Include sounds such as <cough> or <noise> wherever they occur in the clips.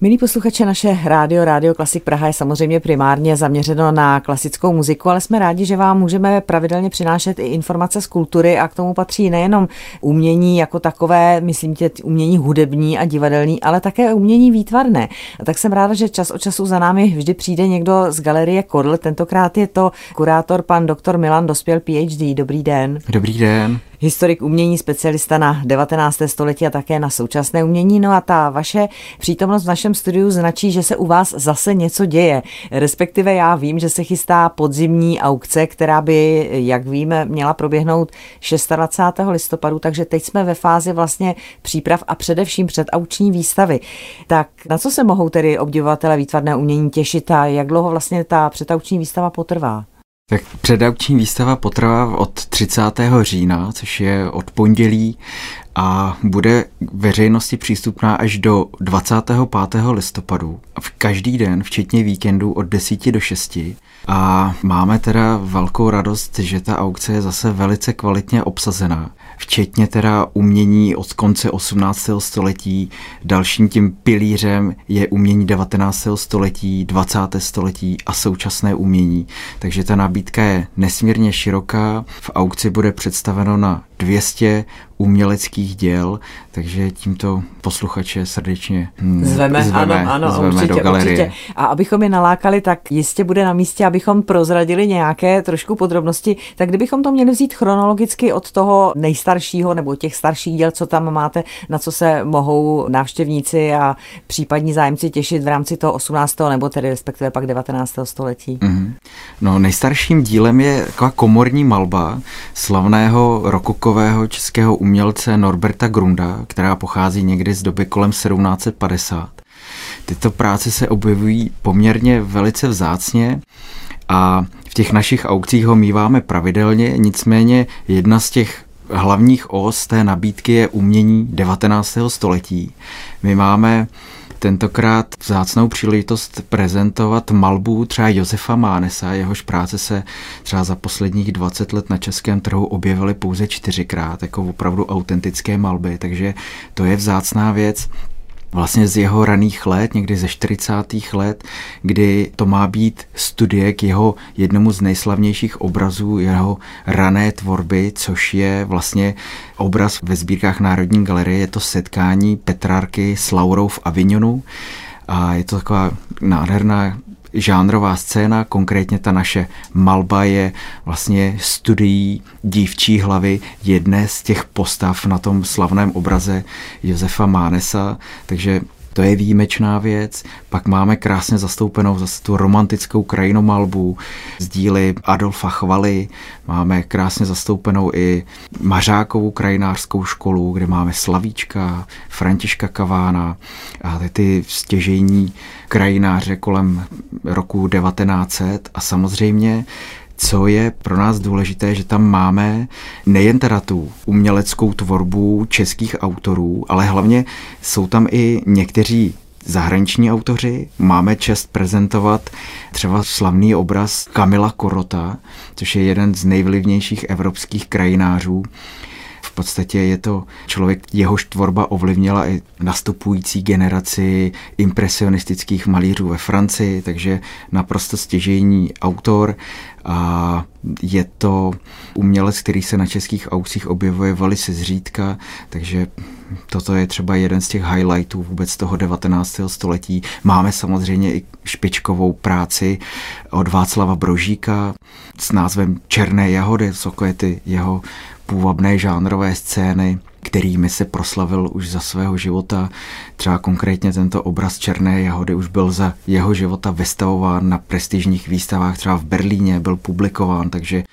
Milí posluchače, naše rádio, Rádio Klasik Praha je samozřejmě primárně zaměřeno na klasickou muziku, ale jsme rádi, že vám můžeme pravidelně přinášet i informace z kultury a k tomu patří nejenom umění jako takové, myslím tě, umění hudební a divadelní, ale také umění výtvarné. A tak jsem ráda, že čas od času za námi vždy přijde někdo z galerie Kodl. Tentokrát je to kurátor pan doktor Milan Dospěl PhD. Dobrý den. Dobrý den historik umění, specialista na 19. století a také na současné umění. No a ta vaše přítomnost v našem studiu značí, že se u vás zase něco děje. Respektive já vím, že se chystá podzimní aukce, která by, jak víme, měla proběhnout 26. listopadu, takže teď jsme ve fázi vlastně příprav a především před auční výstavy. Tak na co se mohou tedy obdivovatele výtvarné umění těšit a jak dlouho vlastně ta předauční výstava potrvá? Tak předaukční výstava potrvá od 30. října, což je od pondělí a bude veřejnosti přístupná až do 25. listopadu. V každý den, včetně víkendu od 10 do 6. A máme teda velkou radost, že ta aukce je zase velice kvalitně obsazená včetně teda umění od konce 18. století. Dalším tím pilířem je umění 19. století, 20. století a současné umění. Takže ta nabídka je nesmírně široká. V aukci bude představeno na 200 uměleckých děl, takže tímto posluchače srdečně zveme, zveme, ano, ano, zveme určitě, do galerie. Určitě. A abychom je nalákali, tak jistě bude na místě, abychom prozradili nějaké trošku podrobnosti. Tak kdybychom to měli vzít chronologicky od toho nejstaršího nebo těch starších děl, co tam máte, na co se mohou návštěvníci a případní zájemci těšit v rámci toho 18. nebo tedy respektive pak 19. století. Mm-hmm. No nejstarším dílem je taková komorní malba slavného rokokového českého umělce Norberta Grunda, která pochází někdy z doby kolem 1750. Tyto práce se objevují poměrně velice vzácně a v těch našich aukcích ho míváme pravidelně, nicméně jedna z těch hlavních os té nabídky je umění 19. století. My máme tentokrát vzácnou příležitost prezentovat malbu třeba Josefa Mánesa, jehož práce se třeba za posledních 20 let na českém trhu objevily pouze čtyřikrát, jako opravdu autentické malby, takže to je vzácná věc vlastně z jeho raných let, někdy ze 40. let, kdy to má být studie k jeho jednomu z nejslavnějších obrazů jeho rané tvorby, což je vlastně obraz ve sbírkách Národní galerie, je to setkání Petrarky s Laurou v Avignonu a je to taková nádherná žánrová scéna, konkrétně ta naše malba je vlastně studií dívčí hlavy jedné z těch postav na tom slavném obraze Josefa Mánesa, takže to je výjimečná věc. Pak máme krásně zastoupenou zase tu romantickou krajinomalbu z díly Adolfa Chvaly. Máme krásně zastoupenou i Mařákovou krajinářskou školu, kde máme Slavíčka, Františka Kavána a ty stěžejní krajináře kolem roku 1900 a samozřejmě co je pro nás důležité, že tam máme nejen teda tu uměleckou tvorbu českých autorů, ale hlavně jsou tam i někteří zahraniční autoři. Máme čest prezentovat třeba slavný obraz Kamila Korota, což je jeden z nejvlivnějších evropských krajinářů. Podstatě je to člověk, jehož tvorba ovlivnila i nastupující generaci impresionistických malířů ve Francii, takže naprosto stěžejní autor a je to umělec, který se na českých aukcích objevuje velice zřídka, takže toto je třeba jeden z těch highlightů vůbec toho 19. století. Máme samozřejmě i špičkovou práci od Václava Brožíka s názvem Černé jahody, je ty jeho půvabné žánrové scény, kterými se proslavil už za svého života. Třeba konkrétně tento obraz Černé jahody už byl za jeho života vystavován na prestižních výstavách, třeba v Berlíně byl publikován, takže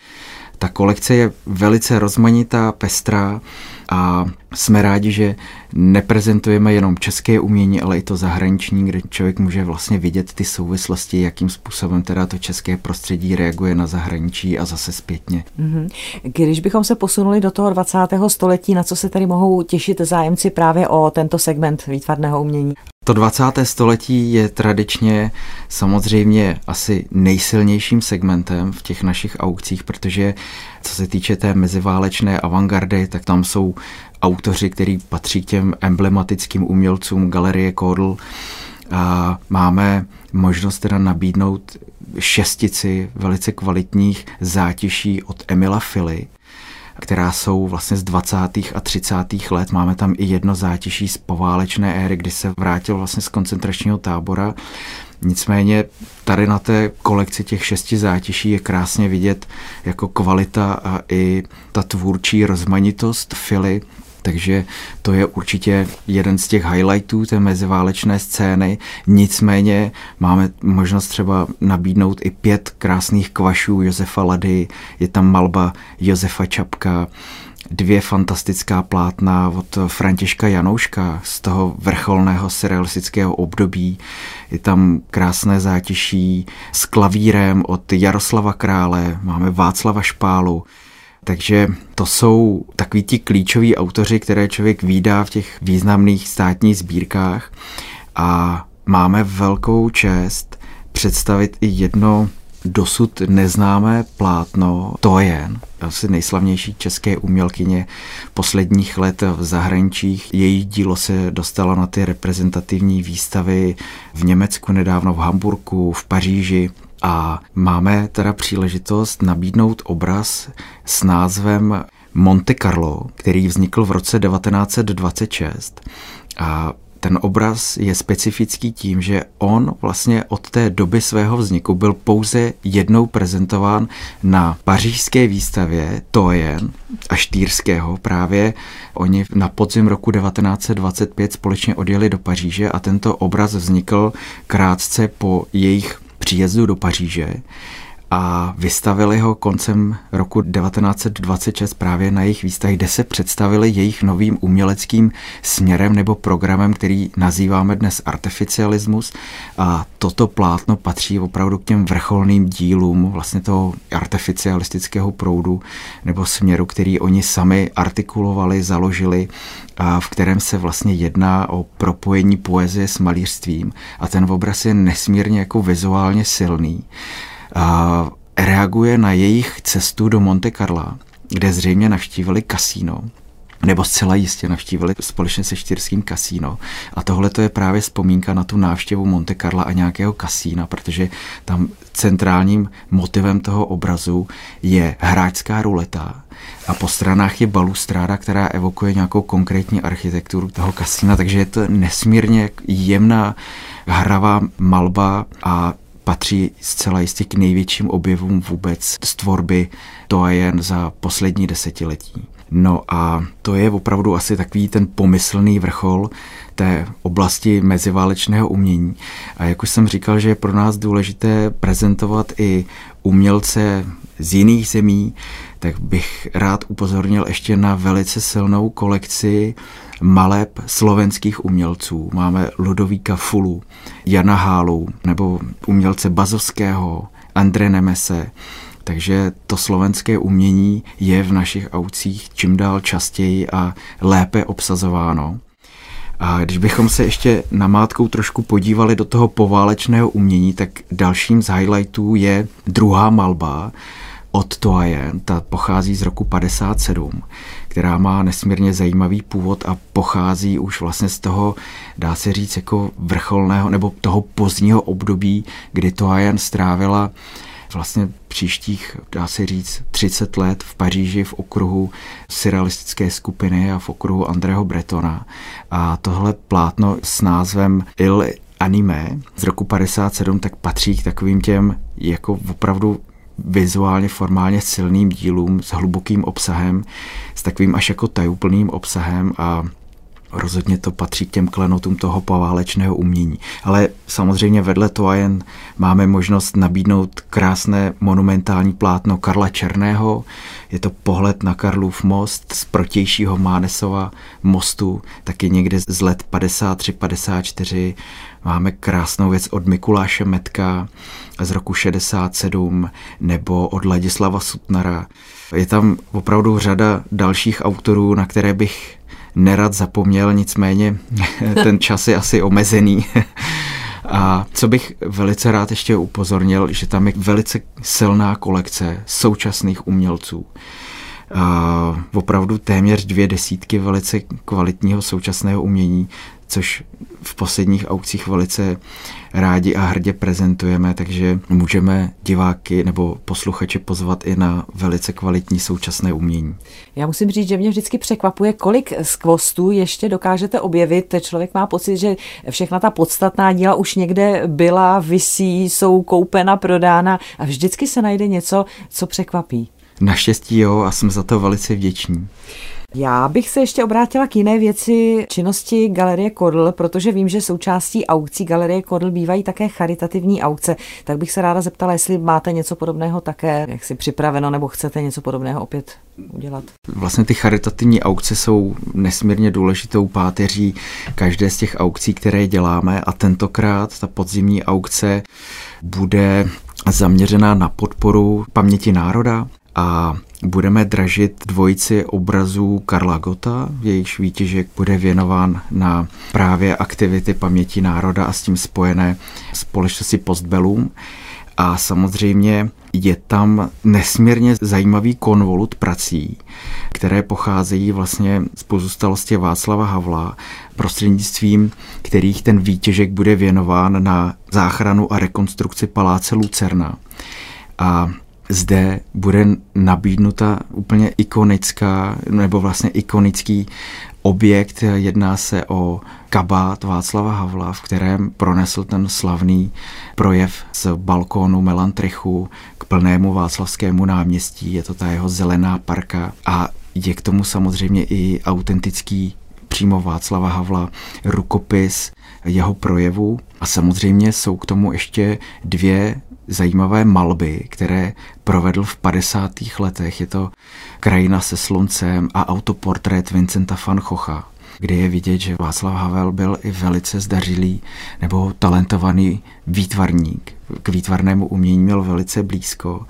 ta kolekce je velice rozmanitá, pestrá a jsme rádi, že neprezentujeme jenom české umění, ale i to zahraniční, kde člověk může vlastně vidět ty souvislosti, jakým způsobem teda to české prostředí reaguje na zahraničí a zase zpětně. Mm-hmm. Když bychom se posunuli do toho 20. století, na co se tady mohou těšit zájemci právě o tento segment výtvarného umění? To 20. století je tradičně samozřejmě asi nejsilnějším segmentem v těch našich aukcích, protože co se týče té meziválečné avantgardy, tak tam jsou autoři, který patří k těm emblematickým umělcům Galerie Kodl, A máme možnost teda nabídnout šestici velice kvalitních zátiší od Emila Fili, která jsou vlastně z 20. a 30. let. Máme tam i jedno zátiší z poválečné éry, kdy se vrátil vlastně z koncentračního tábora. Nicméně tady na té kolekci těch šesti zátiší je krásně vidět jako kvalita a i ta tvůrčí rozmanitost Fily, takže to je určitě jeden z těch highlightů té meziválečné scény. Nicméně máme možnost třeba nabídnout i pět krásných kvašů Josefa Lady, je tam malba Josefa Čapka, dvě fantastická plátna od Františka Janouška z toho vrcholného surrealistického období. Je tam krásné zátiší s klavírem od Jaroslava Krále, máme Václava Špálu, takže to jsou takový ti klíčoví autoři, které člověk výdá v těch významných státních sbírkách a máme velkou čest představit i jedno dosud neznámé plátno To jen, asi nejslavnější české umělkyně posledních let v zahraničích. Její dílo se dostalo na ty reprezentativní výstavy v Německu nedávno, v Hamburgu, v Paříži. A máme teda příležitost nabídnout obraz s názvem Monte Carlo, který vznikl v roce 1926. A ten obraz je specifický tím, že on vlastně od té doby svého vzniku byl pouze jednou prezentován na pařížské výstavě Tojen a Štýrského právě. Oni na podzim roku 1925 společně odjeli do Paříže a tento obraz vznikl krátce po jejich příjezdu do Paříže a vystavili ho koncem roku 1926 právě na jejich výstavě, kde se představili jejich novým uměleckým směrem nebo programem, který nazýváme dnes artificialismus. A toto plátno patří opravdu k těm vrcholným dílům vlastně toho artificialistického proudu nebo směru, který oni sami artikulovali, založili a v kterém se vlastně jedná o propojení poezie s malířstvím. A ten obraz je nesmírně jako vizuálně silný reaguje na jejich cestu do Monte Carla, kde zřejmě navštívili kasíno, nebo zcela jistě navštívili společně se čtyřským kasíno. A tohle to je právě vzpomínka na tu návštěvu Monte Carla a nějakého kasína, protože tam centrálním motivem toho obrazu je hráčská ruleta a po stranách je balustráda, která evokuje nějakou konkrétní architekturu toho kasína, takže je to nesmírně jemná hravá malba a patří zcela jistě k největším objevům vůbec z tvorby jen za poslední desetiletí. No a to je opravdu asi takový ten pomyslný vrchol té oblasti meziválečného umění. A jak už jsem říkal, že je pro nás důležité prezentovat i umělce z jiných zemí, tak bych rád upozornil ještě na velice silnou kolekci maleb slovenských umělců. Máme Ludovíka Fulu, Jana Hálu nebo umělce Bazovského, Andre Nemese. Takže to slovenské umění je v našich aucích čím dál častěji a lépe obsazováno. A když bychom se ještě namátkou trošku podívali do toho poválečného umění, tak dalším z highlightů je druhá malba od Toajen, ta pochází z roku 57 která má nesmírně zajímavý původ a pochází už vlastně z toho, dá se říct, jako vrcholného nebo toho pozdního období, kdy Toajan strávila vlastně příštích, dá se říct, 30 let v Paříži v okruhu surrealistické skupiny a v okruhu Andreho Bretona. A tohle plátno s názvem Il anime z roku 57 tak patří k takovým těm jako opravdu vizuálně, formálně silným dílům s hlubokým obsahem, s takovým až jako tajuplným obsahem a rozhodně to patří k těm klenotům toho poválečného umění. Ale samozřejmě vedle toho jen máme možnost nabídnout krásné monumentální plátno Karla Černého. Je to pohled na Karlův most z protějšího Mánesova mostu, taky někde z let 53-54. Máme krásnou věc od Mikuláše Metka z roku 67 nebo od Ladislava Sutnara. Je tam opravdu řada dalších autorů, na které bych nerad zapomněl, nicméně <laughs> ten čas je asi omezený. <laughs> A co bych velice rád ještě upozornil, že tam je velice silná kolekce současných umělců. A opravdu téměř dvě desítky velice kvalitního současného umění, což v posledních aukcích velice rádi a hrdě prezentujeme, takže můžeme diváky nebo posluchače pozvat i na velice kvalitní současné umění. Já musím říct, že mě vždycky překvapuje, kolik skvostů ještě dokážete objevit. Člověk má pocit, že všechna ta podstatná díla už někde byla, visí, jsou koupena, prodána a vždycky se najde něco, co překvapí. Naštěstí jo a jsem za to velice vděčný. Já bych se ještě obrátila k jiné věci činnosti Galerie Kodl, protože vím, že součástí aukcí Galerie Kodl bývají také charitativní aukce. Tak bych se ráda zeptala, jestli máte něco podobného také, jak si připraveno, nebo chcete něco podobného opět udělat. Vlastně ty charitativní aukce jsou nesmírně důležitou páteří každé z těch aukcí, které děláme a tentokrát ta podzimní aukce bude zaměřená na podporu paměti národa a budeme dražit dvojici obrazů Karla Gota, jejichž výtěžek bude věnován na právě aktivity paměti národa a s tím spojené společnosti Postbellum. A samozřejmě je tam nesmírně zajímavý konvolut prací, které pocházejí vlastně z pozůstalosti Václava Havla, prostřednictvím kterých ten výtěžek bude věnován na záchranu a rekonstrukci paláce Lucerna. A zde bude nabídnuta úplně ikonická, nebo vlastně ikonický objekt. Jedná se o kabát Václava Havla, v kterém pronesl ten slavný projev z balkónu Melantrichu k plnému Václavskému náměstí. Je to ta jeho zelená parka a je k tomu samozřejmě i autentický přímo Václava Havla rukopis jeho projevu a samozřejmě jsou k tomu ještě dvě zajímavé malby, které provedl v 50. letech. Je to Krajina se sluncem a autoportrét Vincenta van Chocha, kde je vidět, že Václav Havel byl i velice zdařilý nebo talentovaný výtvarník. K výtvarnému umění měl velice blízko,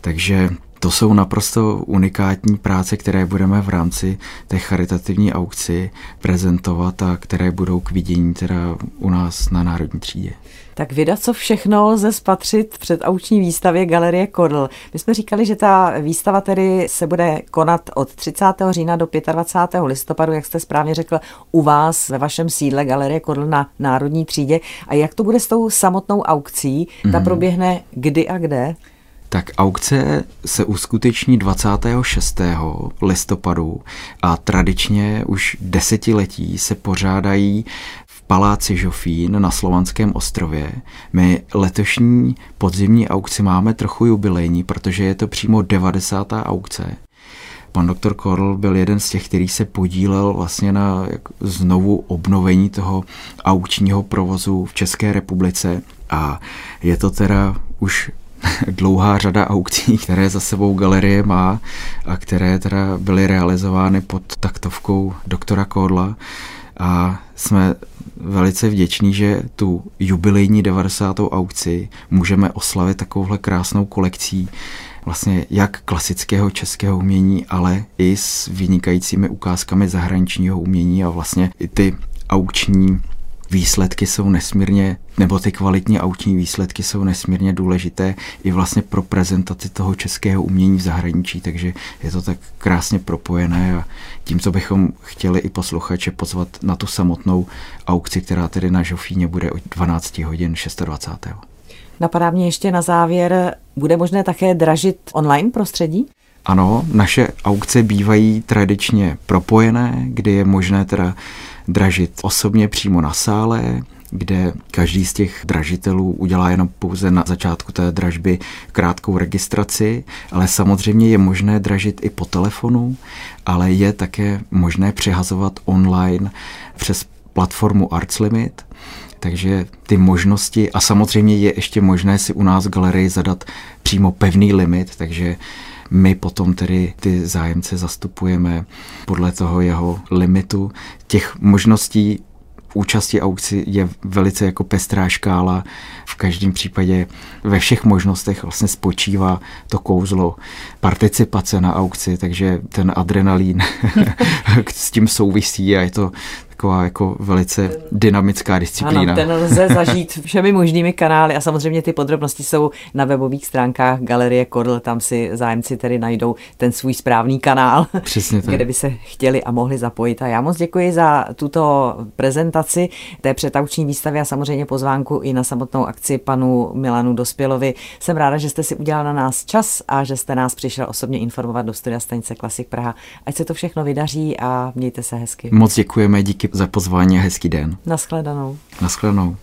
takže to jsou naprosto unikátní práce, které budeme v rámci té charitativní aukci prezentovat a které budou k vidění teda u nás na Národní třídě. Tak vydat, co všechno lze spatřit před auční výstavě Galerie Kodl. My jsme říkali, že ta výstava tedy se bude konat od 30. října do 25. listopadu, jak jste správně řekl, u vás ve vašem sídle Galerie Kodl na Národní třídě. A jak to bude s tou samotnou aukcí? Ta mm-hmm. proběhne kdy a kde? Tak aukce se uskuteční 26. listopadu a tradičně už desetiletí se pořádají v Paláci Žofín na Slovanském ostrově. My letošní podzimní aukci máme trochu jubilejní, protože je to přímo 90. aukce. Pan doktor Korl byl jeden z těch, který se podílel vlastně na znovu obnovení toho aukčního provozu v České republice a je to teda už <laughs> dlouhá řada aukcí, které za sebou galerie má a které teda byly realizovány pod taktovkou doktora Kodla a jsme velice vděční, že tu jubilejní 90. aukci můžeme oslavit takovouhle krásnou kolekcí vlastně jak klasického českého umění, ale i s vynikajícími ukázkami zahraničního umění a vlastně i ty aukční výsledky jsou nesmírně, nebo ty kvalitní autní výsledky jsou nesmírně důležité i vlastně pro prezentaci toho českého umění v zahraničí, takže je to tak krásně propojené a tímto bychom chtěli i posluchače pozvat na tu samotnou aukci, která tedy na Žofíně bude od 12 hodin 26. Napadá mě ještě na závěr, bude možné také dražit online prostředí? Ano, naše aukce bývají tradičně propojené, kdy je možné teda dražit osobně přímo na sále, kde každý z těch dražitelů udělá jenom pouze na začátku té dražby krátkou registraci, ale samozřejmě je možné dražit i po telefonu, ale je také možné přihazovat online přes platformu Arts Limit, takže ty možnosti a samozřejmě je ještě možné si u nás v galerii zadat přímo pevný limit, takže my potom tedy ty zájemce zastupujeme podle toho jeho limitu. Těch možností účasti aukci je velice jako pestrá škála. V každém případě ve všech možnostech vlastně spočívá to kouzlo participace na aukci, takže ten adrenalín <laughs> s tím souvisí a je to taková jako velice dynamická disciplína. Ano, ten <laughs> lze zažít všemi možnými kanály a samozřejmě ty podrobnosti jsou na webových stránkách Galerie Kodl, tam si zájemci tedy najdou ten svůj správný kanál, Přesně tak. kde by se chtěli a mohli zapojit. A já moc děkuji za tuto prezentaci té přetauční výstavy a samozřejmě pozvánku i na samotnou akci panu Milanu Dospělovi. Jsem ráda, že jste si udělal na nás čas a že jste nás přišel osobně informovat do studia stanice Klasik Praha. Ať se to všechno vydaří a mějte se hezky. Moc děkujeme, díky za pozvání a hezký den. Naschledanou. Naschledanou.